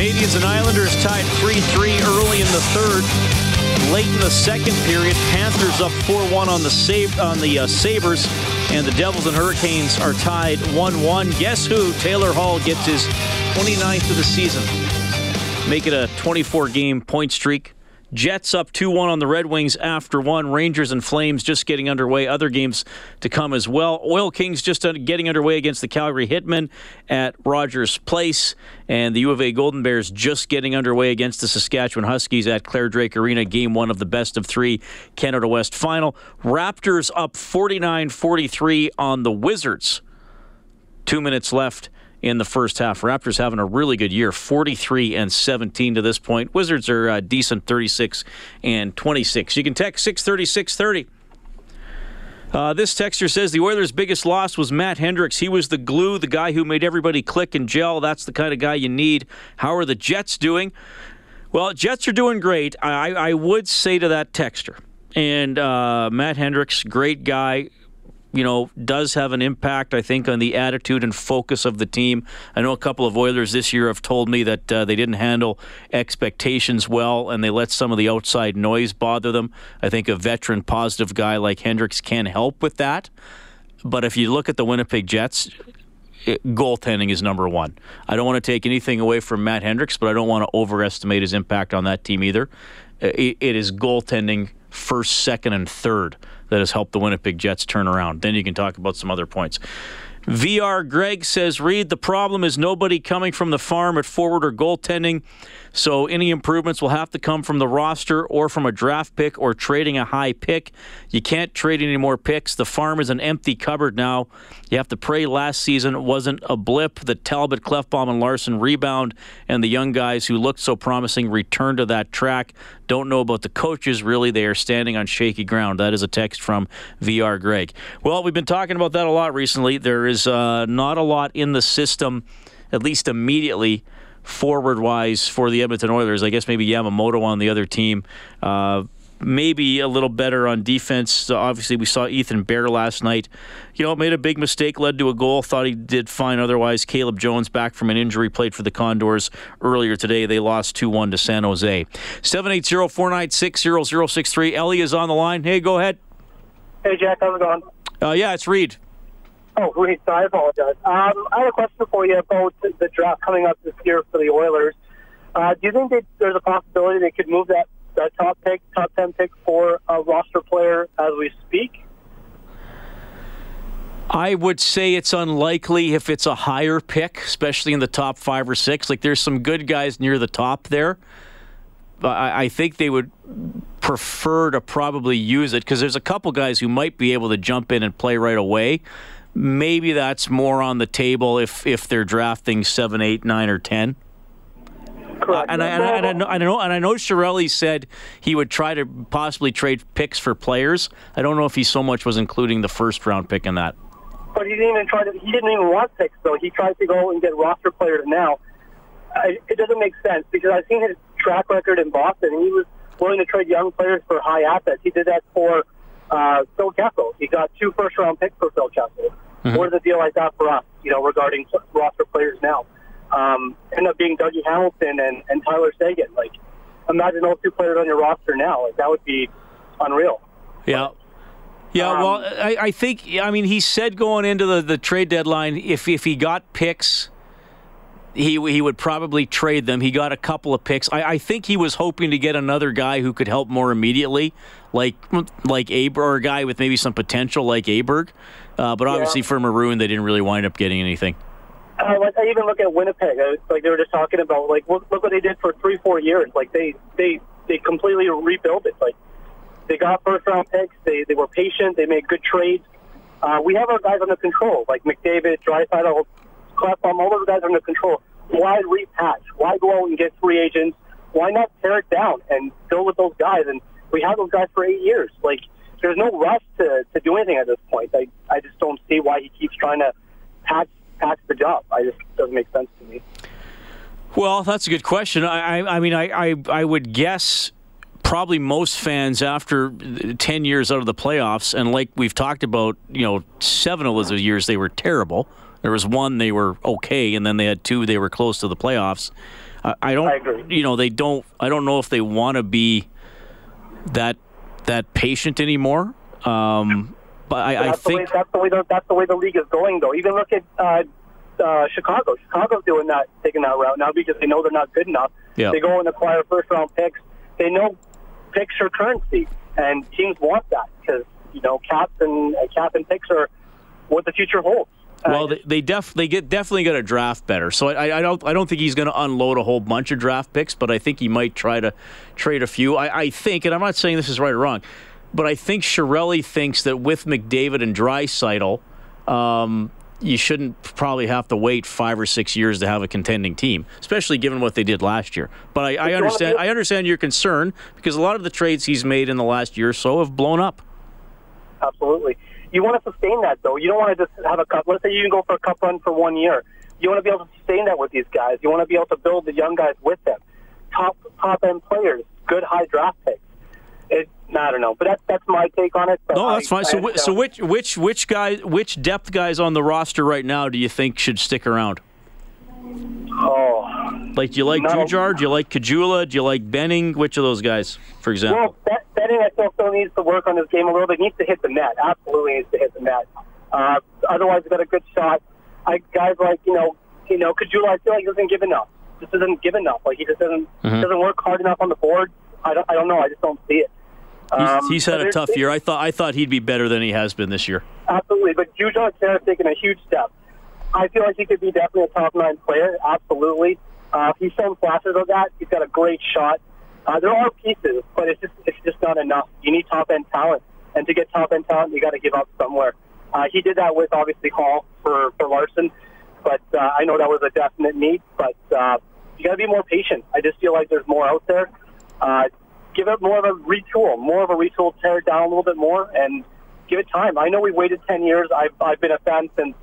Canadiens and Islanders tied 3-3 early in the third. Late in the second period, Panthers up 4-1 on the save on the uh, Sabres, and the Devils and Hurricanes are tied 1-1. Guess who? Taylor Hall gets his 29th of the season. Make it a 24-game point streak. Jets up 2 1 on the Red Wings after one. Rangers and Flames just getting underway. Other games to come as well. Oil Kings just uh, getting underway against the Calgary Hitmen at Rogers Place. And the U of A Golden Bears just getting underway against the Saskatchewan Huskies at Claire Drake Arena. Game one of the best of three Canada West final. Raptors up 49 43 on the Wizards. Two minutes left in the first half. Raptors having a really good year, 43 and 17 to this point. Wizards are uh, decent, 36 and 26. You can text 630 uh, this texter says the Oilers' biggest loss was Matt Hendricks. He was the glue, the guy who made everybody click and gel. That's the kind of guy you need. How are the Jets doing? Well, Jets are doing great. I, I would say to that texter. And uh, Matt Hendricks, great guy, you know, does have an impact, I think, on the attitude and focus of the team. I know a couple of Oilers this year have told me that uh, they didn't handle expectations well and they let some of the outside noise bother them. I think a veteran, positive guy like Hendricks can help with that. But if you look at the Winnipeg Jets, it, goaltending is number one. I don't want to take anything away from Matt Hendricks, but I don't want to overestimate his impact on that team either. it, it is goaltending first, second, and third that has helped the Winnipeg Jets turn around. Then you can talk about some other points. VR Greg says, Reed, the problem is nobody coming from the farm at forward or goaltending. So any improvements will have to come from the roster or from a draft pick or trading a high pick. You can't trade any more picks. The farm is an empty cupboard now. You have to pray last season wasn't a blip. The Talbot, Klefbom, and Larsson rebound, and the young guys who looked so promising return to that track. Don't know about the coaches, really. They are standing on shaky ground. That is a text from VR Greg. Well, we've been talking about that a lot recently. There is uh, not a lot in the system, at least immediately forward wise for the Edmonton Oilers. I guess maybe Yamamoto on the other team. Uh, maybe a little better on defense. Obviously, we saw Ethan Bear last night. You know, made a big mistake, led to a goal. Thought he did fine otherwise. Caleb Jones back from an injury, played for the Condors earlier today. They lost 2 1 to San Jose. 780 496 0063. Ellie is on the line. Hey, go ahead. Hey, Jack, how's it going? Uh, yeah, it's Reed. Oh, Reed, I apologize. Um, I had a question for you about the draft coming up this year for the Oilers. Uh, do you think there's a possibility they could move that, that top pick, top 10 pick for a roster player as we speak? I would say it's unlikely if it's a higher pick, especially in the top five or six. Like there's some good guys near the top there. I, I think they would prefer to probably use it because there's a couple guys who might be able to jump in and play right away. Maybe that's more on the table if if they're drafting seven, eight, nine, or ten. Correct. Uh, and, I, and, I, and, I, know, and I know, and I know Chiarelli said he would try to possibly trade picks for players. I don't know if he so much was including the first round pick in that. But he didn't even try to. He didn't even want picks, though. He tried to go and get roster players now. I, it doesn't make sense because I've seen his track record in Boston. He was willing to trade young players for high assets. He did that for uh, Phil Kessel. He got two first round picks for Phil Kessel. Mm-hmm. What is a deal like that for us? You know, regarding roster players now, um, end up being Dougie Hamilton and, and Tyler Seguin. Like, imagine those two players on your roster now. Like that would be unreal. Yeah. Yeah, um, well, I, I think I mean he said going into the, the trade deadline if if he got picks, he he would probably trade them. He got a couple of picks. I, I think he was hoping to get another guy who could help more immediately, like like Aber, or a guy with maybe some potential like Aberg. Uh, but obviously Yeah. for Maroon, they didn't really wind up getting anything. Uh, like I even look at Winnipeg. I, like they were just talking about, like look, look what they did for three, four years. Like they they they completely rebuilt it. Like they got first round picks. They they were patient. They made good trades. Uh, we have our guys under control, like McDavid, All those guys are under control. Why repatch? Why go out and get free agents? Why not tear it down and go with those guys? And we had those guys for eight years. Like, there's no rush to, to do anything at this point. I, I just don't see why he keeps trying to patch, patch the job. I just doesn't make sense to me. Well, that's a good question. I, I, I mean, I, I, I would guess probably most fans after 10 years out of the playoffs, and like we've talked about, you know, seven of those years they were terrible. There was one they were okay, and then they had two they were close to the playoffs. Uh, I don't, I you know, they don't. I don't know if they want to be that that patient anymore. Um, but I, I that's think the way, that's the way the, that's the way the league is going, though. Even look at uh, uh, Chicago. Chicago's doing that, taking that route now because they know they're not good enough. Yeah. They go and acquire first round picks. They know picks are currency, and teams want that because you know caps and uh, cap and picks are what the future holds. Well, they, they def they get definitely got to draft better. So I, I don't I don't think he's going to unload a whole bunch of draft picks, but I think he might try to trade a few. I, I think, and I'm not saying this is right or wrong, but I think Chiarelli thinks that with McDavid and Draisaitl, um, you shouldn't probably have to wait five or six years to have a contending team, especially given what they did last year. But I, I understand I understand your concern because a lot of the trades he's made in the last year or so have blown up. Absolutely. You want to sustain that, though. You don't want to just have a cup. Let's say you can go for a cup run for one year. You want to be able to sustain that with these guys. You want to be able to build the young guys with them. Top top end players, good high draft picks. It, I don't know, but that's that's my take on it. No, that's I, fine. So, I so which which which guy which depth guys on the roster right now do you think should stick around? Oh, Like, do you like No. Jujhar? Do you like Caggiula? Do you like Benning? Which of those guys, for example? well, that, Benning, I still still needs to work on his game a little bit. He needs to hit the net. Absolutely needs to hit the net. Uh, otherwise, he's got a good shot. I, guys like you know, you know, Caggiula, I feel like he doesn't give enough. Just doesn't give enough. Like he just doesn't Mhm. doesn't work hard enough on the board. I don't I don't know. I just don't see it. He's, Um, he's had a tough year. I thought I thought he'd be better than he has been this year. Absolutely, but Jujhar has taken a huge step. I feel like he could be definitely a top nine player. Absolutely, uh, he's shown flashes of that. He's got a great shot. Uh, there are pieces, but it's just it's just not enough. You need top end talent, and to get top end talent, you got to give up somewhere. Uh, he did that with obviously Hall for for Larsson, but uh, I know that was a definite need. But uh, you got to be more patient. I just feel like there's more out there. Uh, give it more of a retool, more of a retool, tear it down a little bit more, and give it time. I know we waited 10 years. I've, I've been a fan since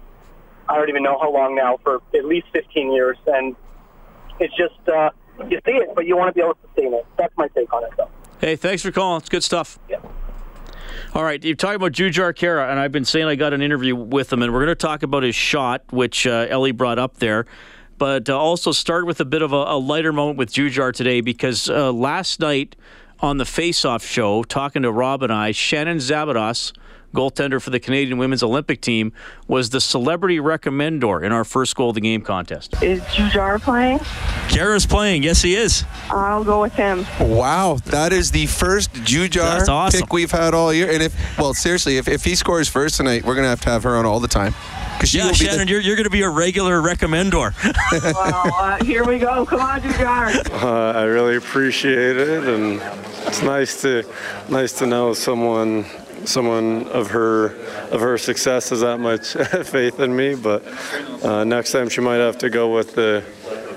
I don't even know how long now, for at least 15 years, and it's just uh, you see it, but you want to be able to sustain it. That's my take on it, though. Hey, thanks for calling. It's good stuff. Yeah. All right, you're talking about Jujhar Khaira, and I've been saying I got an interview with him, and we're going to talk about his shot, which uh, Ellie brought up there. But uh, also start with a bit of a, a lighter moment with Jujar today because uh, last night on the Face Off show, talking to Rob and I, Shannon Szabados, goaltender for the Canadian Women's Olympic team, was the celebrity recommendor in our first goal of the game contest. Is Jujhar playing? Khaira's playing. Yes, he is. I'll go with him. Wow, that is the first Jujhar That's awesome. pick we've had all year. And if, well, seriously, if, if he scores first tonight, we're gonna have to have her on all the time. Because she Yeah, will be Shannon, the, you're, you're going to be a regular recommendor. well, uh, here we go. Come on, Jujhar. Uh, I really appreciate it, and it's nice to nice to know someone someone of her of her success has that much faith in me. But uh, next time she might have to go with the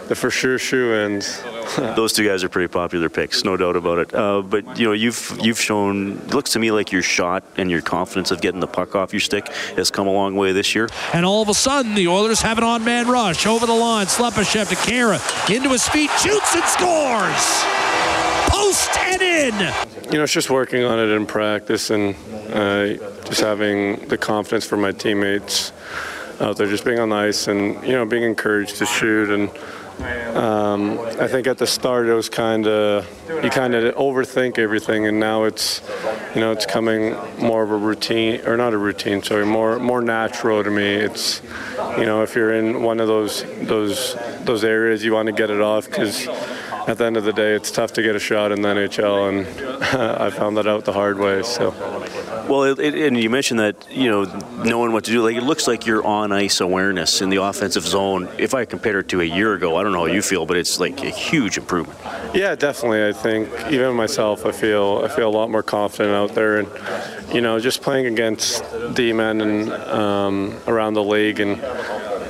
the for sure shoe and Those two guys are pretty popular picks, no doubt about it. Uh, but you know, you've you've shown. It looks to me like your shot and your confidence of getting the puck off your stick has come a long way this year. And all of a sudden, the Oilers have an on-man rush over the line. Slepyshev to Khaira, into his feet, shoots and scores. Post and in. You know, it's just working on it in practice and uh, just having the confidence for my teammates out there, just being on the ice and you know being encouraged to shoot. And um, I think at the start it was kind of you kind of overthink everything, and now it's you know it's coming more of a routine or not a routine, sorry, more more natural to me. It's you know if you're in one of those those those areas you want to get it off because at the end of the day, it's tough to get a shot in the NHL, and I found that out the hard way. So, Well, it, it, and you mentioned that you know knowing what to do. Like it looks like your on ice awareness in the offensive zone. If I compare it to a year ago, I don't know how you feel, but it's like a huge improvement. yeah, definitely. I think even myself, I feel I feel a lot more confident out there, and you know, just playing against D men and um, around the league, and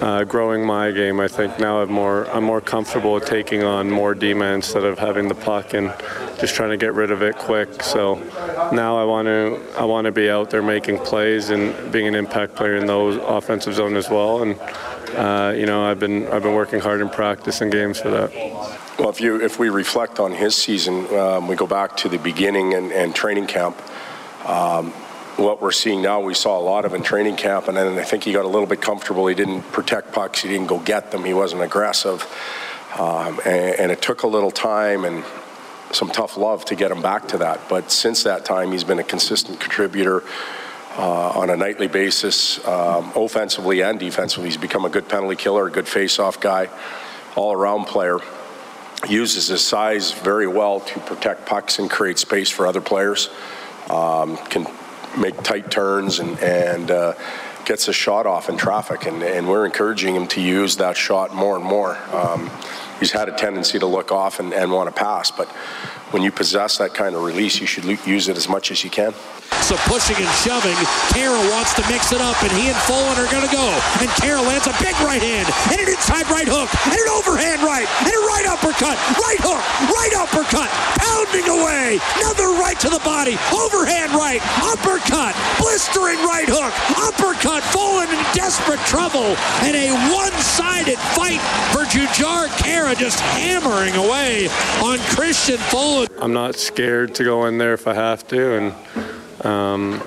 uh, growing my game. I think now I'm more I'm more comfortable taking on more D-man instead of having the puck and just trying to get rid of it quick. So now I want to I want to be out there making plays and being an impact player in those offensive zone as well. And uh, you know I've been I've been working hard in practice and games for that. Well, if you if we reflect on his season, um, we go back to the beginning and, and training camp. Um, what we're seeing now, we saw a lot of in training camp, and then I think he got a little bit comfortable. He didn't protect pucks, he didn't go get them, he wasn't aggressive. Um, and, and, it took a little time and some tough love to get him back to that. But since that time, he's been a consistent contributor uh, on a nightly basis, um, offensively and defensively. He's become a good penalty killer, a good face-off guy, all-around player. Uses his size very well to protect pucks and create space for other players. Um, can make tight turns and, and uh, gets a shot off in traffic. And, and, we're encouraging him to use that shot more and more. Um, he's had a tendency to look off and, and want to pass, but when you possess that kind of release, you should use it as much as you can. So pushing and shoving. Khaira wants to mix it up, and he and Folin are going to go. And Khaira lands a big right hand, and an inside right hook, and an overhand right, and a right uppercut, right hook, right uppercut, pounding away. Another right to the body, overhand right, uppercut, blistering right hook, uppercut. Folin in desperate trouble, and a one-sided fight for Jujhar Khaira just hammering away on Christian Folin. I'm not scared to go in there if I have to, and um,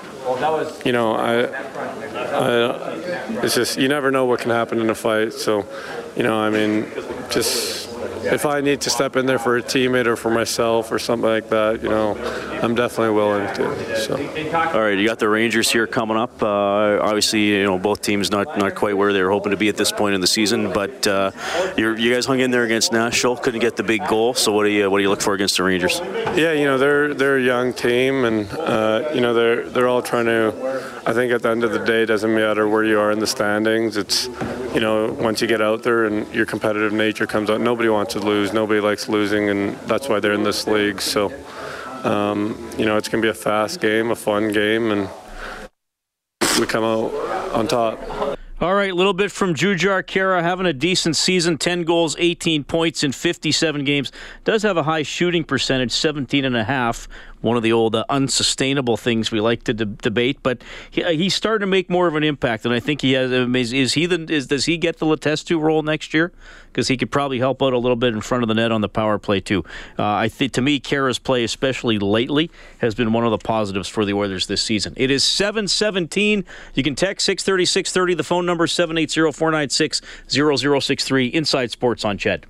you know, I, I, it's just you never know what can happen in a fight. So, you know, I mean, just if I need to step in there for a teammate or for myself or something like that, you know, I'm definitely willing to. So. All right, you got the Rangers here coming up. Uh, obviously, you know both teams not not quite where they were hoping to be at this point in the season, but uh, you guys hung in there against Nashville, couldn't get the big goal. So what do you what do you look for against the Rangers? Yeah, you know they're they're a young team, and uh, you know they're they're all trying to. I think at the end of the day, it doesn't matter where you are in the standings. It's you know once you get out there and your competitive nature comes out, nobody wants to lose. Nobody likes losing, and that's why they're in this league. So, um, you know, it's going to be a fast game, a fun game, and we come out on top. All right, a little bit from Jujhar Khaira having a decent season 10 goals, 18 points in 57 games. Does have a high shooting percentage, 17 and a half, one of the old uh, unsustainable things we like to de- debate. But he, uh, he's starting to make more of an impact, and I think he has. Um, is, is he the? Is, does he get the Letestu role next year? Because he could probably help out a little bit in front of the net on the power play too. Uh, I think to me, Khaira's play, especially lately, has been one of the positives for the Oilers this season. It is seven seventeen. You can text 630 630. The phone number 780 496 0063. Inside Sports on CHED.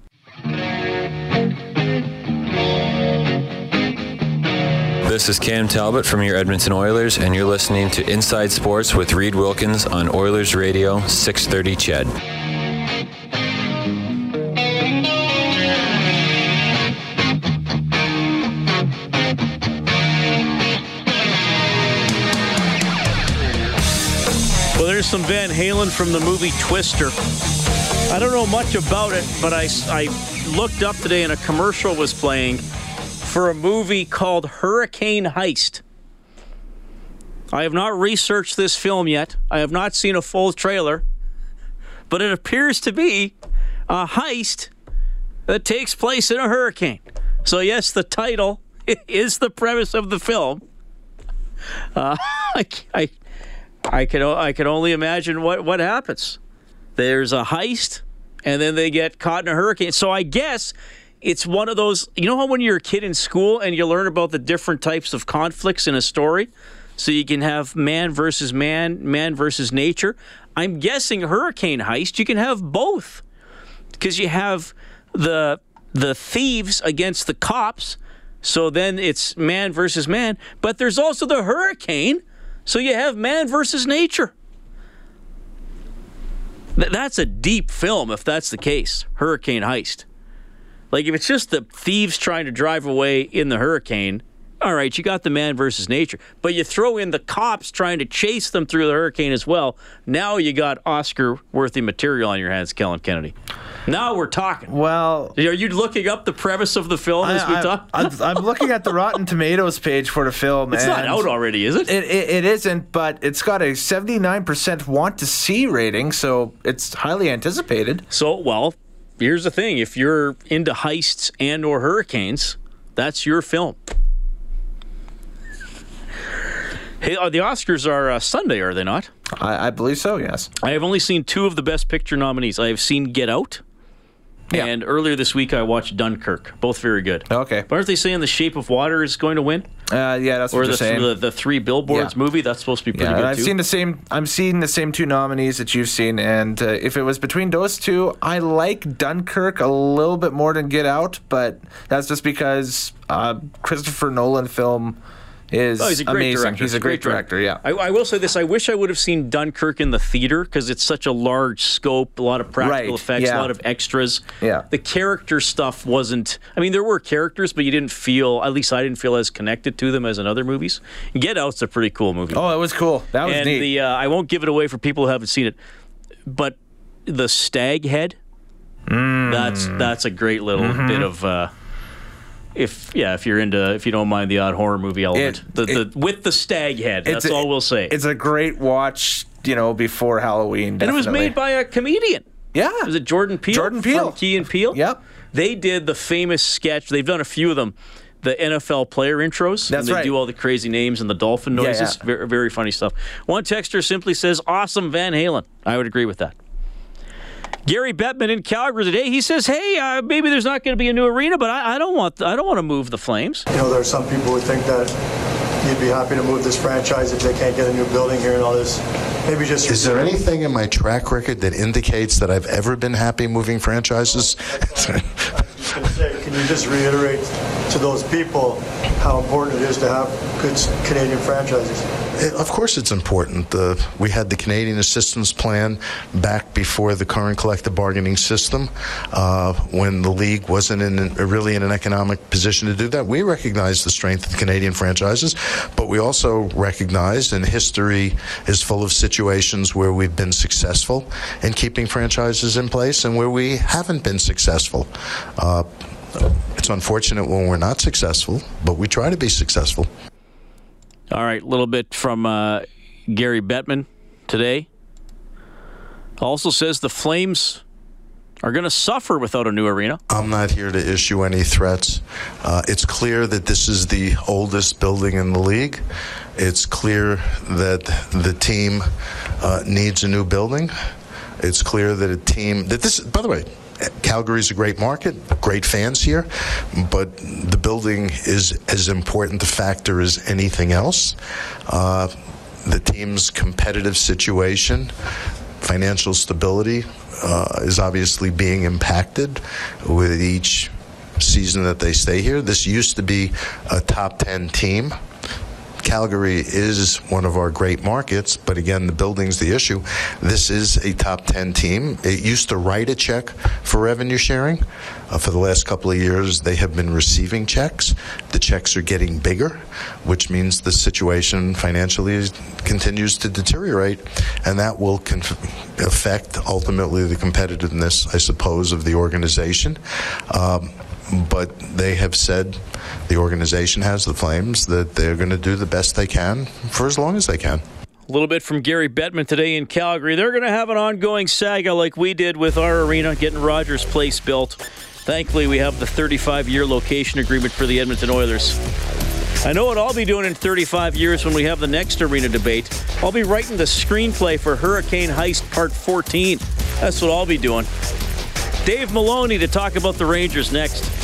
This is Cam Talbot from your Edmonton Oilers, and you're listening to Inside Sports with Reed Wilkins on Oilers Radio 630 CHED. Well, there's some Van Halen from the movie Twister. I don't know much about it, but I, I looked up today and a commercial was playing for a movie called Hurricane Heist. I have not researched this film yet. I have not seen a full trailer, but it appears to be a heist that takes place in a hurricane. So, yes, the title is the premise of the film. Uh, I, I, I, can, I can only imagine what, what happens. There's a heist, and then they get caught in a hurricane. So, I guess it's one of those, you know how when you're a kid in school and you learn about the different types of conflicts in a story? So you can have man versus man, man versus nature. I'm guessing Hurricane Heist, you can have both. Because you have the the thieves against the cops. So then it's man versus man, but there's also the hurricane. So you have man versus nature. That's a deep film if that's the case. Hurricane Heist. Like if it's just the thieves trying to drive away in the hurricane, all right, you got the man versus nature. But you throw in the cops trying to chase them through the hurricane as well. Now you got Oscar worthy material on your hands, Kellen Kennedy. Now we're talking. Well, are you looking up the premise of the film as we I, talk? I, I'm looking at the Rotten Tomatoes page for the film. It's not out already, is it? It, it? it isn't, but it's got a 79% want to see rating, so it's highly anticipated. So, well, here's the thing: if you're into heists and or hurricanes, that's your film. Hey, uh, the Oscars are uh, Sunday, are they not? I, I believe so. Yes. I have only seen two of the Best Picture nominees. I have seen Get Out. Yeah. And earlier this week, I watched Dunkirk. Both very good. Okay. But aren't they saying The Shape of Water is going to win? Uh, yeah, that's or what the, you're saying. the the Three Billboards Yeah. movie? That's supposed to be pretty yeah, good I've too. seen the same. I'm seeing the same two nominees that you've seen, and uh, if it was between those two, I like Dunkirk a little bit more than Get Out, but that's just because uh, Christopher Nolan film is Oh, he's a great amazing. director. He's a great director. Yeah. I, I will say this: I wish I would have seen Dunkirk in the theater because it's such a large scope, a lot of practical Right, effects, yeah. a lot of extras. Yeah. The character stuff wasn't. I mean, there were characters, but you didn't feel. At least I didn't feel as connected to them as in other movies. Get Out's a pretty cool movie. Oh, it was cool. That was and neat. the uh, I won't give it away for people who haven't seen it, but the stag head. That's that's a great little Mm-hmm. bit of. Uh, if yeah, if you're into if you don't mind the odd horror movie element, It- the, the with the stag head. That's a- all we'll say. It's a great watch, you know, before Halloween. and it was made by a comedian. Yeah. Was it Jordan Peele? Jordan Peele. From Key and Peele? Yep. They did the famous sketch. They've done a few of them. The NFL player intros. That's and they right. do all the crazy names and the dolphin Yeah, noises. yeah. Very, very funny stuff. One texter simply says, "Awesome, Van Halen." I would agree with that. Gary Bettman in Calgary today. He says, "Hey, uh, maybe there's not going to be a new arena, but I, I don't want I don't want to move the Flames." You know, there are some people who think that you'd be happy to move this franchise if they can't get a new building here and all this. Maybe just Is there anything in my track record that indicates that I've ever been happy moving franchises? Can you just reiterate to those people how important it is to have good Canadian franchises? It- Of course, it's important. Uh, we had the Canadian Assistance Plan back before the current collective bargaining system, uh, when the league wasn't in really in an economic position to do that. We recognized the strength of the Canadian franchises, but we also recognized, and history is full of situations where we've been successful in keeping franchises in place and where we haven't been successful. Uh, it's unfortunate when we're not successful, but we try to be successful. All right, a little bit from uh, Gary Bettman today. Also says the Flames are going to suffer without a new arena. I'm not here to issue any threats. Uh, it's clear that this is the oldest building in the league. It's clear that the team uh, needs a new building. It's clear that a team that this. By the way, Calgary's a great market, great fans here, but the building is as important a factor as anything else. Uh, the team's competitive situation, financial stability uh, is obviously being impacted with each season that they stay here. This used to be a top 10 team. Calgary is one of our great markets, but again, the building's the issue. This is a top 10 team. It used to write a check for revenue sharing. Uh, for the last couple of years, they have been receiving checks. The checks are getting bigger, which means the situation financially continues to deteriorate, and that will conf- affect ultimately the competitiveness, I suppose, of the organization. Um, but they have said the organization has the Flames that they're going to do the best they can for as long as they can. A little bit from Gary Bettman today in Calgary. They're going to have an ongoing saga like we did with our arena, getting Rogers Place built. Thankfully, we have the 35 year location agreement for the Edmonton Oilers. I know what I'll be doing in 35 years when we have the next arena debate. I'll be writing the screenplay for Hurricane Heist Part 14. That's what I'll be doing. Dave Maloney to talk about the Rangers next.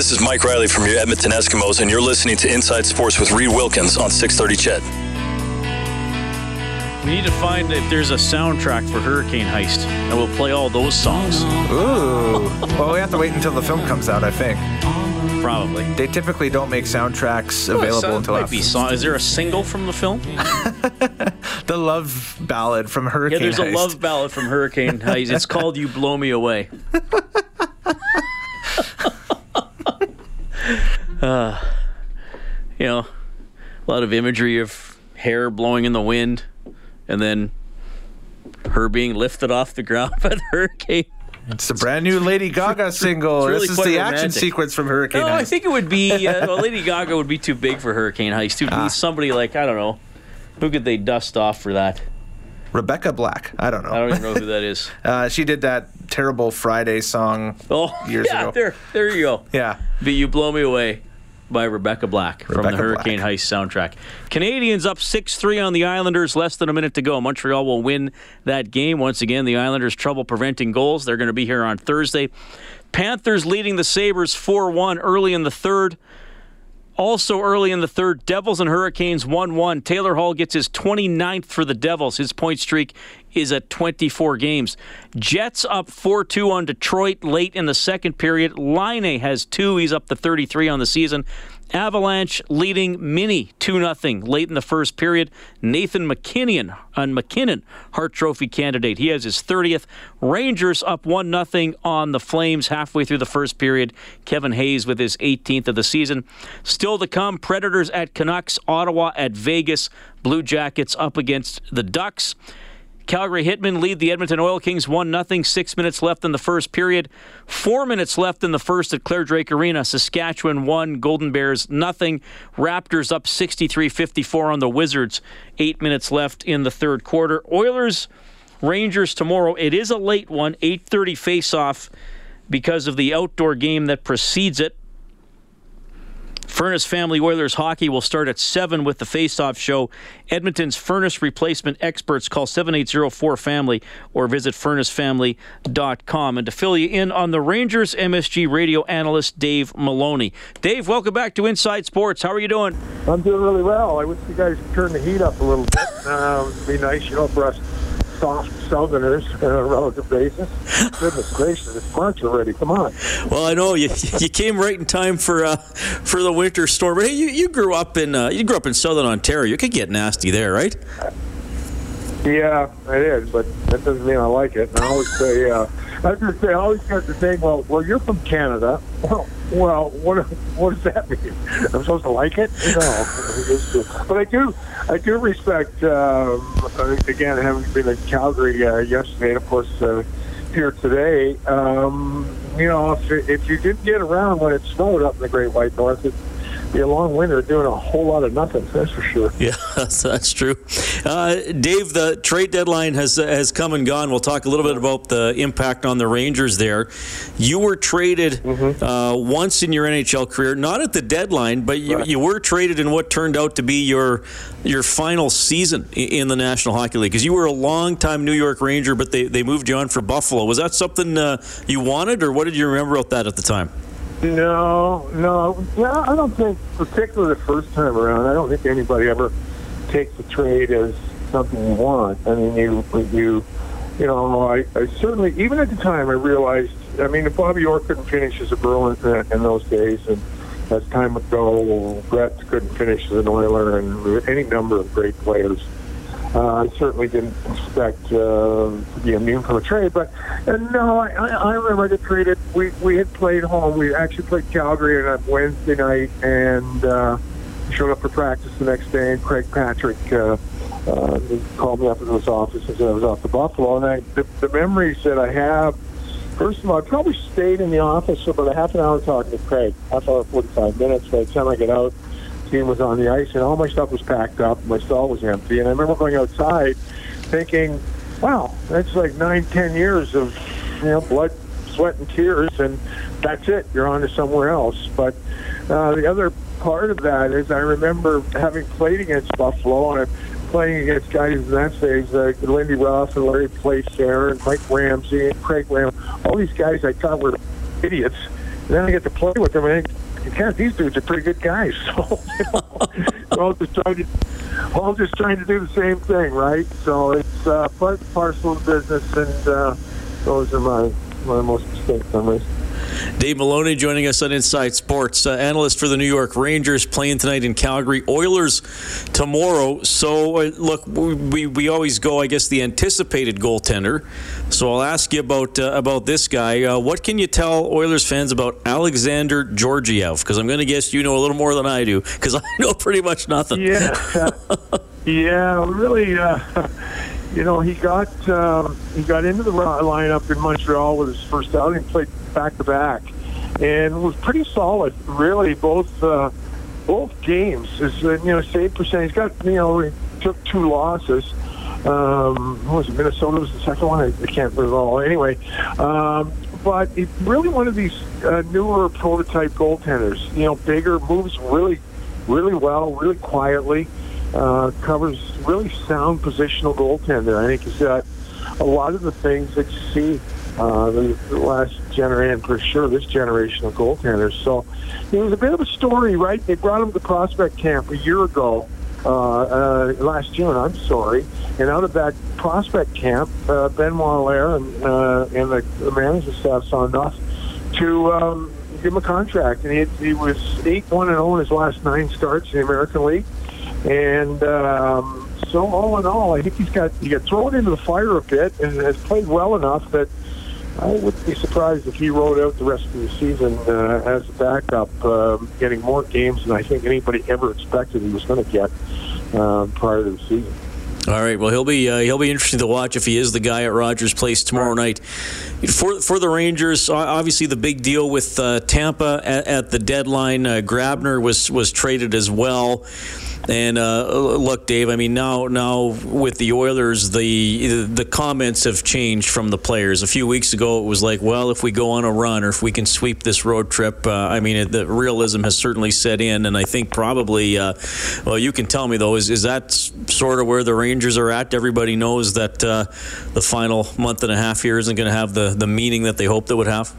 This is Mike Riley from your Edmonton Eskimos, and you're listening to Inside Sports with Reed Wilkins on 630 CHED. We need to find if there's a soundtrack for Hurricane Heist, and we'll play all those songs. Ooh. well, we have to wait until the film comes out, I think. Probably. They typically don't make soundtracks Well, it available sounds- until might after. be song. Is there a single from the film? the love ballad from Hurricane yeah, there's Heist. a love ballad from Hurricane Heist. It's called "You Blow Me Away." uh, you know, a lot of imagery of hair blowing in the wind, and then her being lifted off the ground by the hurricane. It's a brand new Lady Gaga single. really this is the romantic. action sequence from Hurricane No, I think it would be uh, well, Lady Gaga would be too big for Hurricane Heist. It would Ah. be somebody like I don't know, who could they dust off for that? Rebecca Black. I don't know. I don't even know who that is. Uh, she did that terrible Friday song Oh, years yeah, ago. there, there you go. Yeah. But You Blow Me Away by Rebecca Black from the Rebecca Hurricane Heist soundtrack. Canadiens up 6 3 on the Islanders, less than a minute to go. Montreal will win that game. Once again, the Islanders' trouble preventing goals. They're going to be here on Thursday. Panthers leading the Sabres 4 1 early in the third. Also early in the third, Devils and Hurricanes 1 1. Taylor Hall gets his 29th for the Devils. His point streak is at 24 games. Jets up 4 2 on Detroit late in the second period. Laine has two. He's up to 33 on the season. Avalanche leading Mini 2 0 late in the first period. Nathan MacKinnon, on MacKinnon, Hart Trophy candidate. He has his 30th. Rangers up 1 0 on the Flames halfway through the first period. Kevin Hayes with his 18th of the season. Still to come Predators at Canucks, Ottawa at Vegas, Blue Jackets up against the Ducks. Calgary Hitmen lead the Edmonton Oil Kings 1 0. Six minutes left in the first period. Four minutes left in the first at Claire Drake Arena. Saskatchewan 1, Golden Bears nothing. Raptors up 63 54 on the Wizards. Eight minutes left in the third quarter. Oilers Rangers tomorrow. It is a late one, 8:30 face-off because of the outdoor game that precedes it. Furnace Family Oilers hockey will start at 7 with the face-off show. Edmonton's furnace replacement experts call 7804-FAMILY or visit furnacefamily.com. And to fill you in on the Rangers, MSG radio analyst Dave Maloney. Dave, welcome back to Inside Sports. How are you doing? I'm doing really well. I wish you guys could turn the heat up a little bit. Um, it'd be nice, you know, for us soft Southerners on a relative basis. Goodness gracious, it's March already. Come on. Well, I know you you came right in time for uh, for the winter storm. But hey, you, you grew up in uh, you grew up in Southern Ontario. You could get nasty there, right? Yeah, it is, but that doesn't mean I like it. And I always say, uh, I just say, I always get the thing. Well, well, you're from Canada. Well, well, what what does that mean? I'm supposed to like it? No, but I do. I do respect. Um, again, having been in Calgary uh, yesterday, and of course uh, here today. Um, you know, if, if you didn't get around when it snowed up in the Great White North, it'd be a long winter doing a whole lot of nothing. That's for sure. Yeah, that's, that's true. Uh, Dave, the trade deadline has has come and gone. We'll talk a little bit about the impact on the Rangers there. You were traded uh, once in your NHL career, not at the deadline, but you, you were traded in what turned out to be your your final season in the National Hockey League because you were a long-time New York Ranger, but they, they moved you on for Buffalo. Was that something uh, you wanted, or what did you remember about that at the time? No, no, yeah, I don't think, particularly the first time around, I don't think anybody ever takes the trade as something you want. I mean, you, you, you know, I, I certainly, even at the time, I realized. I mean, if Bobby Orr couldn't finish as a Bruin in, in those days, and as time would go, Brett couldn't finish as an Oiler, and any number of great players. Uh, I certainly didn't expect uh, to be immune from a trade, but uh, no, I, I remember I got traded. We we had played home. We actually played Calgary on a Wednesday night, and uh, showed up for practice the next day. And Craig Patrick uh, uh, called me up into his office and said I was off to Buffalo. And I, the, the memories that I have, first of all, I probably stayed in the office for about a half an hour talking to Craig, half hour, forty-five minutes. By the time I get out, team was on the ice, and all my stuff was packed up. My stall was empty, and I remember going outside, thinking, "Wow, that's like nine, ten years of you know blood, sweat, and tears, and that's it. You're on to somewhere else." But uh, the other part of that is I remember having played against Buffalo and playing against guys in that stage, like Lindy Ruff and Larry Playfair and Mike Ramsey and Craig Lamb. All these guys I thought were idiots. And then I get to play with them, and think, God, these dudes are pretty good guys. So, you know, all just trying to, all just trying to do the same thing, right? So it's uh, part parcel of business, and uh, those are my my most distinct memories. Dave Maloney joining us on Inside Sports, uh, analyst for the New York Rangers, playing tonight in Calgary. Oilers tomorrow. So, uh, look, we, we always go, I guess, the anticipated goaltender. So, I'll ask you about uh, about this guy. Uh, what can you tell Oilers fans about Alexander Georgiev? Because I'm going to guess you know a little more than I do, because I know pretty much nothing. Yeah, yeah, really. You know, he got um, he got into the lineup in Montreal with his first outing, played back to back, and was pretty solid. Really, both uh, both games. His uh, you know save percentage. He's got you know he took two losses. Um, what was it? Minnesota was the second one. I, I can't recall. Anyway, um, but he's really one of these uh, newer prototype goaltenders. You know, bigger, moves really, really well, really quietly uh, covers really sound positional goaltender. I think he's got a lot of the things that you see uh, the, last generation, for sure, this generation of goaltenders. So it was a bit of a story, right? They brought him to prospect camp a year ago, uh, uh, last June, I'm sorry. And out of that prospect camp, uh, Benoit Allaire and, uh, and the, the management staff saw enough to um, give him a contract. And he, he was 8 1 0 in his last nine starts in the American League. And um, so, all in all, I think he's got he got thrown into the fire a bit and has played well enough that I wouldn't be surprised if he rode out the rest of the season uh, as a backup, uh, getting more games than I think anybody ever expected he was going to get uh, prior to the season. All right. Well, he'll be uh, he'll be interesting to watch if he is the guy at Rogers Place tomorrow night. For for the Rangers, obviously the big deal with uh, Tampa at, at, the deadline. Uh, Grabner was was traded as well. And uh, look, Dave. I mean, now now with the Oilers, the the comments have changed from the players. A few weeks ago, it was like, well, if we go on a run or if we can sweep this road trip, uh, I mean, it, the realism has certainly set in. And I think probably, uh, well, you can tell me though, is is that sort of where the Rangers are at? Everybody knows that uh, the final month and a half here isn't going to have the the meaning that they hoped it would have.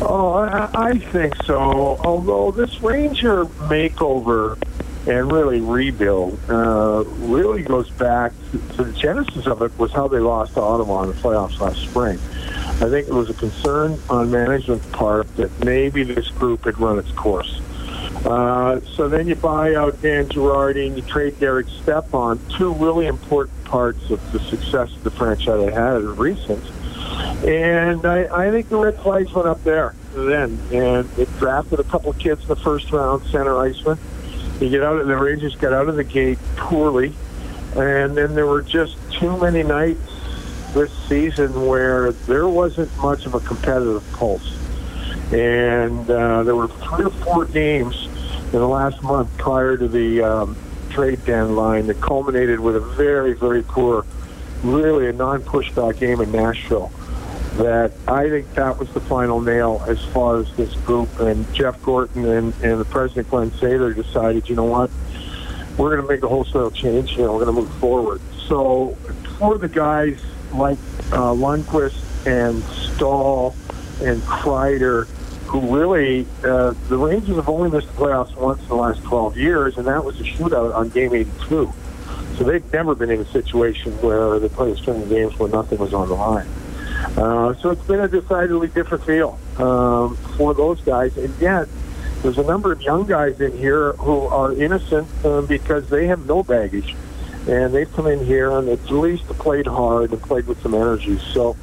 Oh, I, I think so. Although this Ranger makeover and really rebuild uh, really goes back to, to the genesis of it was how they lost to Ottawa in the playoffs last spring. I think it was a concern on management's part that maybe this group had run its course. Uh, so then you buy out Dan Girardi and you trade Derek Stepan, two really important parts of the success the franchise had in recent. And I, I think the red flags went up there then. And it drafted a couple of kids in the first round, center iceman. You get out of the Rangers got out of the gate poorly, and then there were just too many nights this season where there wasn't much of a competitive pulse. And uh, there were three or four games in the last month prior to the um, trade deadline that culminated with a very, very poor, really a non-pushback game in Nashville that I think that was the final nail as far as this group. And Jeff Gorton and, and the president Glenn Sather decided, you know what, we're going to make a wholesale change. Know, we're going to move forward. So for the guys like uh, Lundqvist and Staal and Kreider, who really uh, the Rangers have only missed the playoffs once in the last 12 years, and that was a shootout on Game 82. So they've never been in a situation where they play a string of games where nothing was on the line. Uh, so it's been a decidedly different feel um, for those guys. And yet, there's a number of young guys in here who are innocent um, because they have no baggage. And they've come in here and at least played hard and played with some energy. So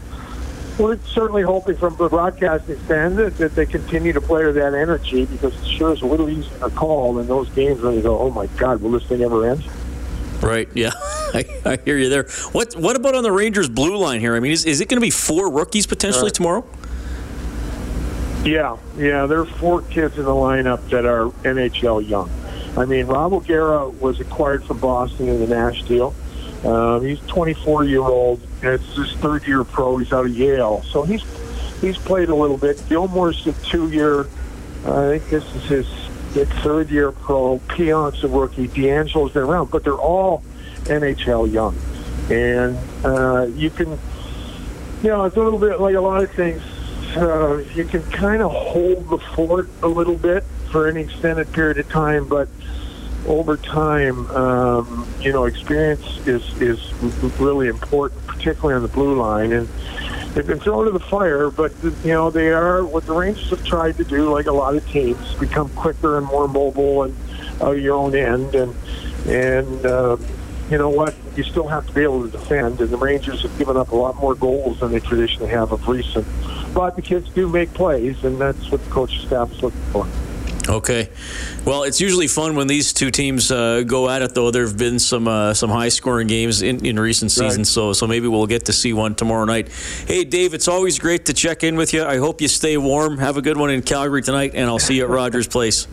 we're certainly hoping from the broadcasting stand that, that they continue to play with that energy because it sure is a little easier to call in those games when you go, oh my God, will this thing ever end? Right. Yeah, I, I, hear you there. What What about on the Rangers blue line here? I mean, is, is it going to be four rookies potentially right. tomorrow? Yeah, yeah. There are four kids in the lineup that are NHL young. I mean, Rob O'Gara was acquired from Boston in the Nash deal. Um, he's 24 year old. It's his third year pro. He's out of Yale, so he's he's played a little bit. Gilmour's a two year. I think this is his get third year pro, Pionk's a rookie, DeAngelo's been around, but they're all NHL young. And uh, you can, you know, it's a little bit like a lot of things. Uh, you can kind of hold the fort a little bit for an extended period of time, but over time, um, you know, experience is is really important, particularly on the blue line. And they've been thrown to the fire. But you know, they are what the Rangers have tried to do, like a lot of teams, become quicker and more mobile and out of your own end. And and uh, you know what? You still have to be able to defend. And the Rangers have given up a lot more goals than they traditionally have of recent. But the kids do make plays, and that's what the coaching staff is looking for. Okay, well, it's usually fun when these two teams uh, go at it. Though there have been some uh, some high scoring games in, in recent seasons, right. so so maybe we'll get to see one tomorrow night. Hey, Dave, it's always great to check in with you. I hope you stay warm. Have a good one in Calgary tonight, and I'll see you at Rogers Place.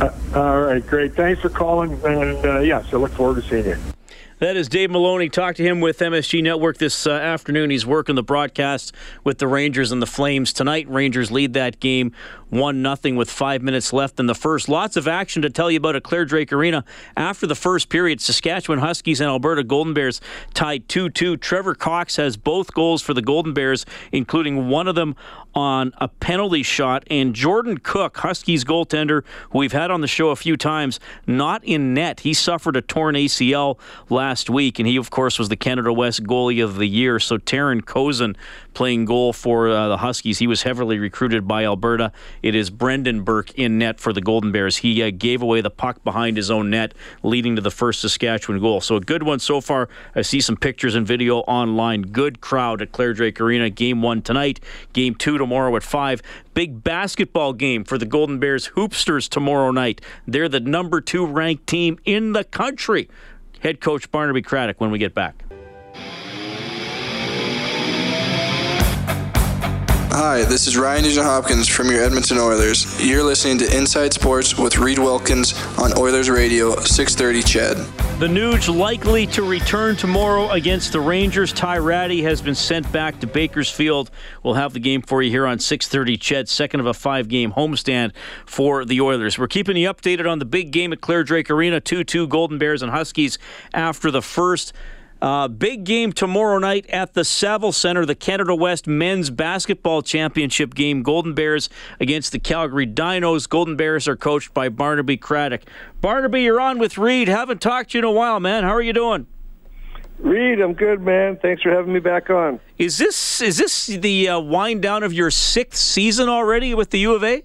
Uh, all right, great. Thanks for calling, and uh, yes, I look forward to seeing you. That is Dave Maloney. Talked to him with MSG Network this uh, afternoon. He's working the broadcast with the Rangers and the Flames tonight. Rangers lead that game one nothing with five minutes left in the first. Lots of action to tell you about at Clare Drake Arena after the first period. Saskatchewan Huskies and Alberta Golden Bears tied 2-2. Trevor Cox has both goals for the Golden Bears, including one of them on a penalty shot. And Jordon Cooke, Huskies goaltender, who we've had on the show a few times, not in net. He suffered a torn ACL last week, and he, of course, was the Canada West goalie of the year. So Taran Kozun playing goal for uh, the Huskies. He was heavily recruited by Alberta. It is Brendan Burke in net for the Golden Bears. He uh, gave away the puck behind his own net, leading to the first Saskatchewan goal. So a good one so far. I see some pictures and video online. Good crowd at Clare Drake Arena. Game one tonight. Game two tomorrow at five. Big basketball game for the Golden Bears Hoopsters tomorrow night. They're the number two ranked team in the country. Head coach Barnaby Craddock when we get back. Hi, this is Ryan Nugent Hopkins from your Edmonton Oilers. You're listening to Inside Sports with Reed Wilkins on Oilers Radio 630 CHED. The Nuge likely to return tomorrow against the Rangers. Ty Rattie has been sent back to Bakersfield. We'll have the game for you here on 630 CHED, second of a five-game homestand for the Oilers. We're keeping you updated on the big game at Clare Drake Arena, 2-2 Golden Bears and Huskies after the first. Uh, big game tomorrow night at the Saville Center, the Canada West Men's Basketball Championship game. Golden Bears against the Calgary Dinos. Golden Bears are coached by Barnaby Craddock. Barnaby, you're on with Reed. Haven't talked to you in a while, man. How are you doing? Reed, I'm good, man. Thanks for having me back on. Is this is this the uh, wind down of your sixth season already with the U of A?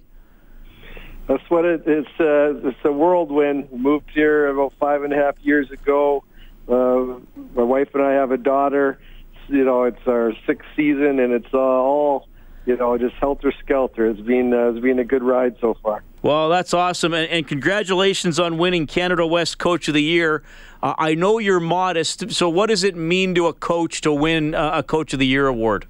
That's what it, it's. Uh, it's a whirlwind. Moved here about five and a half years ago uh, my wife and I have a daughter. You know, it's our sixth season, and it's uh, all you know, just helter skelter. It's been uh, it's been a good ride so far. Well, that's awesome, and, and congratulations on winning Canada West Coach of the Year. Uh, I know you're modest, so what does it mean to a coach to win uh, a Coach of the Year award?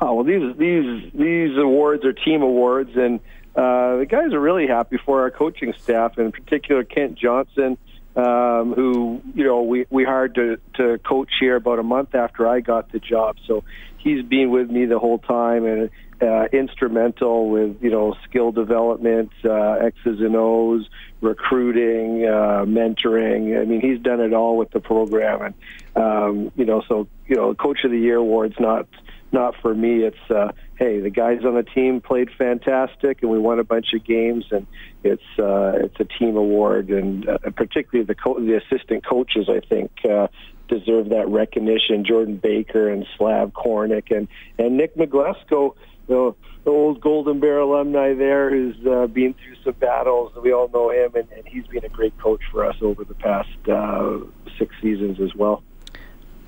Oh well, these these these awards are team awards, and uh, the guys are really happy for our coaching staff, in particular Kent Johnson um, who you know we we hired to to coach here about a month after I got the job. So he's been with me the whole time and uh, instrumental with you know skill development, uh, X's and O's, recruiting, uh, mentoring. I mean, he's done it all with the program, and um, you know, so you know, Coach of the Year award's not not for me. It's uh, hey, the guys on the team played fantastic, and we won a bunch of games, and it's uh, it's a team award, and uh, particularly the co- the assistant coaches, I think. Uh, deserve that recognition. Jordan Baker and Slav Kornick and and Nick McGlesko, the, the old Golden Bear alumni there, who's uh, been through some battles. We all know him, and, and he's been a great coach for us over the past uh, six seasons as well.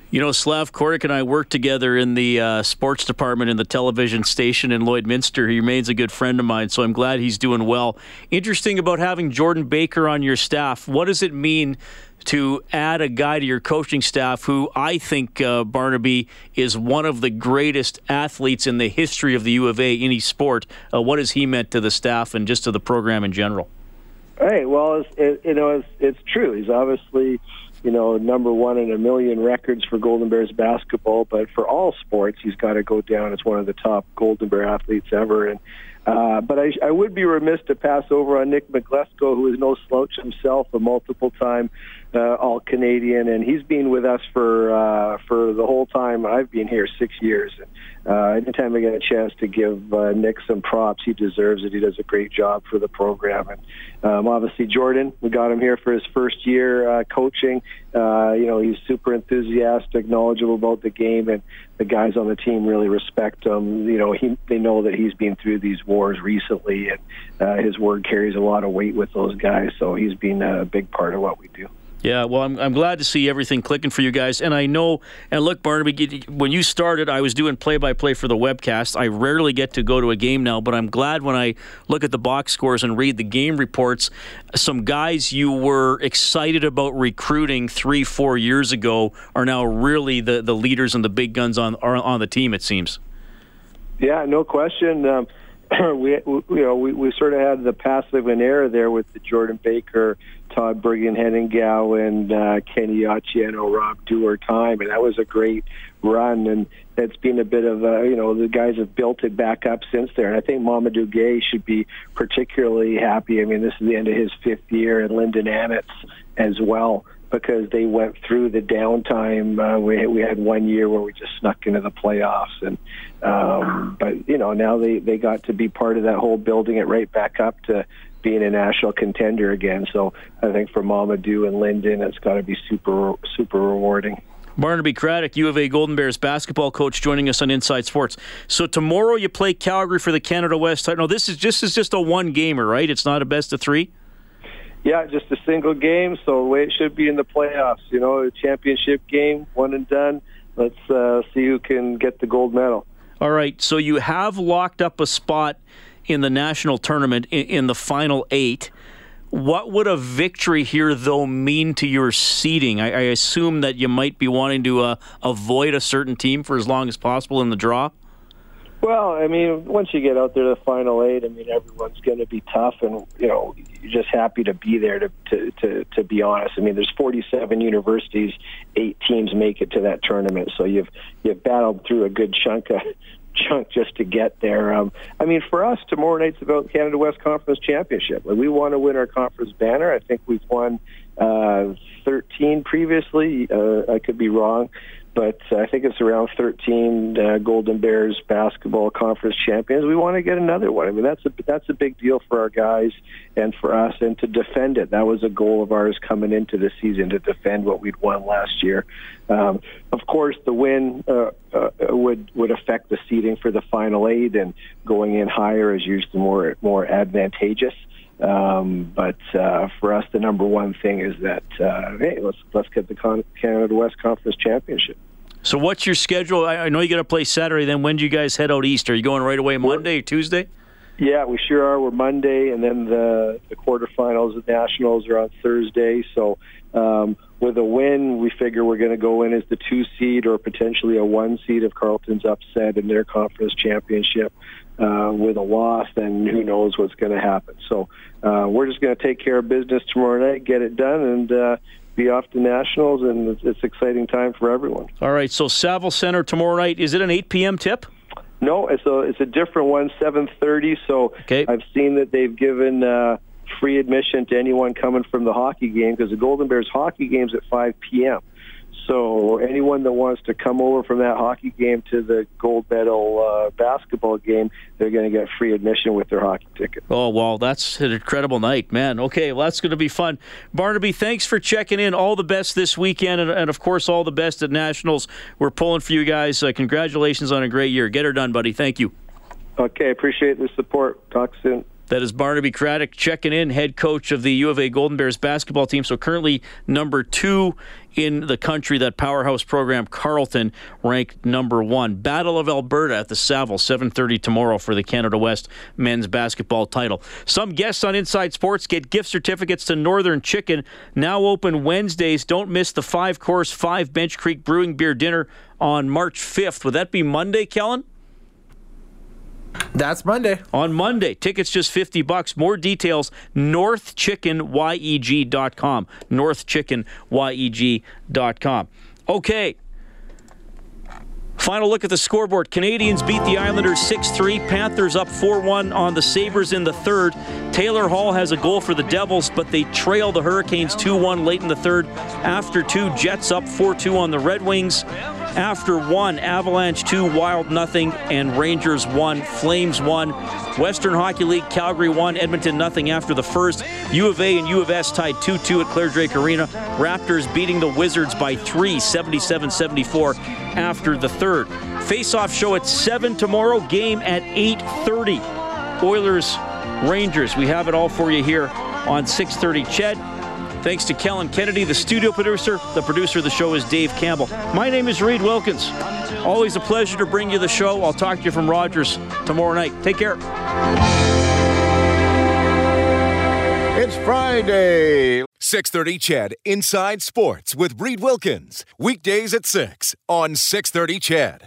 You know, Slav Kornick and I worked together in the uh, sports department in the television station in Lloydminster. He remains a good friend of mine, so I'm glad he's doing well. Interesting about having Jordan Baker on your staff. What does it mean to add a guy to your coaching staff who I think, uh, Barnaby, is one of the greatest athletes in the history of the U of A, any sport? Uh, what has he meant to the staff and just to the program in general? Hey, well, it's, it, you know, it's, it's true. He's obviously you know, number one in a million records for Golden Bears basketball, but for all sports, he's got to go down as one of the top Golden Bear athletes ever. And uh, but I, I would be remiss to pass over on Nick McGlesko, who is no slouch himself, a multiple-time uh, All-Canadian, and he's been with us for uh, for the whole time I've been here, six years. Uh, anytime I get a chance to give uh, Nick some props, he deserves it. He does a great job for the program. And um, obviously, Jordan, we got him here for his first year uh, coaching. Uh, you know, he's super enthusiastic, knowledgeable about the game, and the guys on the team really respect him. You know, he they know that he's been through these wars recently, and uh, his word carries a lot of weight with those guys. So he's been a big part of what we do. Yeah, well, I'm, I'm glad to see everything clicking for you guys. And I know, and look, Barnaby, when you started, I was doing play by play for the webcast. I rarely get to go to a game now, but I'm glad when I look at the box scores and read the game reports, some guys you were excited about recruiting three, four years ago are now really the, the leaders and the big guns on, on the team, it seems. Yeah, no question. Um, we, we, you know, we, we sort of had the passive and error there with the Jordan Baker, Todd Bergen, Henning and uh, Kenny Acciano, Rob Dewar time, and that was a great run. And it's been a bit of a, you know, the guys have built it back up since there. And I think Mamadou Gueye should be particularly happy. I mean, this is the end of his fifth year, and Lyndon Amitz as well because they went through the downtime. Uh, we we had one year where we just snuck into the playoffs, and um, but you know now they they got to be part of that whole building it right back up to being a national contender again. So I think for Mamadou and Lyndon, it's got to be super super rewarding. Barnaby Craddock, U of A Golden Bears basketball coach, joining us on Inside Sports. So tomorrow you play Calgary for the Canada West title. No, this is just is just a one gamer, right? It's not a best of three. Yeah, just a single game. So the way it should be in the playoffs, you know, a championship game, one and done. Let's uh, see who can get the gold medal. All right. So you have locked up a spot in the national tournament in, in the final eight. What would a victory here, though, mean to your seeding? I, I assume that you might be wanting to uh, avoid a certain team for as long as possible in the draw. Well, I mean, once you get out there to the final eight, I mean, everyone's going to be tough, and you know, you're just happy to be there. To to to, to be honest, I mean, there's 47 universities, eight teams make it to that tournament, so you've you've battled through a good chunk of chunk just to get there. Um, I mean, for us, tomorrow night's about Canada West Conference Championship. We want to win our conference banner. I think we've won uh, 13 previously. Uh, I could be wrong but I think it's around 13 uh, Golden Bears basketball conference champions. We want to get another one. I mean, that's a that's a big deal for our guys and for us, and to defend it. That was a goal of ours coming into the season to defend what we'd won last year. Um, of course, the win uh, uh, would would affect the seeding for the final eight, and going in higher is usually more more advantageous. Um, but uh, for us, the number one thing is that uh, hey, let's let's get the Con- Canada West Conference championship. So, what's your schedule? I, know you got to play Saturday. Then, when do you guys head out east? Are you going right away Monday or Tuesday? Yeah, we sure are. We're Monday, and then the the quarterfinals of nationals are on Thursday. So, um, with a win, we figure we're going to go in as the two seed or potentially a one seed if Carleton's upset in their conference championship. Uh, with a loss, then who knows what's going to happen. So uh, we're just going to take care of business tomorrow night, get it done, and uh, be off to nationals, and it's, it's exciting time for everyone. All right. So Saville Center tomorrow night. Is it an 8 p.m. tip? No, it's a it's a different one, 7:30. So okay. I've seen that they've given. Uh, free admission to anyone coming from the hockey game because the Golden Bears hockey game's at 5 p.m. So anyone that wants to come over from that hockey game to the gold medal uh, basketball game, they're going to get free admission with their hockey ticket. Oh, well, that's an incredible night, man. Okay, well, that's going to be fun. Barnaby, thanks for checking in. All the best this weekend, and, and of course, all the best at Nationals. We're pulling for you guys. Uh, congratulations on a great year. Get her done, buddy. Thank you. Okay, appreciate the support. Talk soon. That is Barnaby Craddock checking in, head coach of the U of A Golden Bears basketball team. So currently number two in the country, that powerhouse program, Carleton, ranked number one. Battle of Alberta at the Saville, 7.30 tomorrow for the Canada West men's basketball title. Some guests on Inside Sports get gift certificates to Northern Chicken, now open Wednesdays. Don't miss the five-course, five Bench Creek Brewing Beer Dinner on March 5th. Would that be Monday, Kellen? That's Monday. On Monday. Tickets just 50 bucks. More details, northchickenyeg.com. Northchickenyeg.com. Okay. Final look at the scoreboard. Canadiens beat the Islanders 6 3. Panthers up 4 1 on the Sabres in the third. Taylor Hall has a goal for the Devils, but they trail the Hurricanes 2 1 late in the third. After two, Jets up 4 2 on the Red Wings. After one, Avalanche 2, Wild nothing, and Rangers 1, Flames 1. Western Hockey League, Calgary 1, Edmonton nothing after the first. U of A and U of S tied 2 2 at Clare Drake Arena. Raptors beating the Wizards by 3, 77 74 after the third. Face off show at 7 tomorrow, game at 8.30. Oilers, Rangers. We have it all for you here on 630 CHED. Thanks to Kellen Kennedy, the studio producer. The producer of the show is Dave Campbell. My name is Reed Wilkins. Always a pleasure to bring you the show. I'll talk to you from Rogers tomorrow night. Take care. It's Friday. 6:30 CHED Inside Sports with Reed Wilkins. Weekdays at 6 on 6:30 CHED.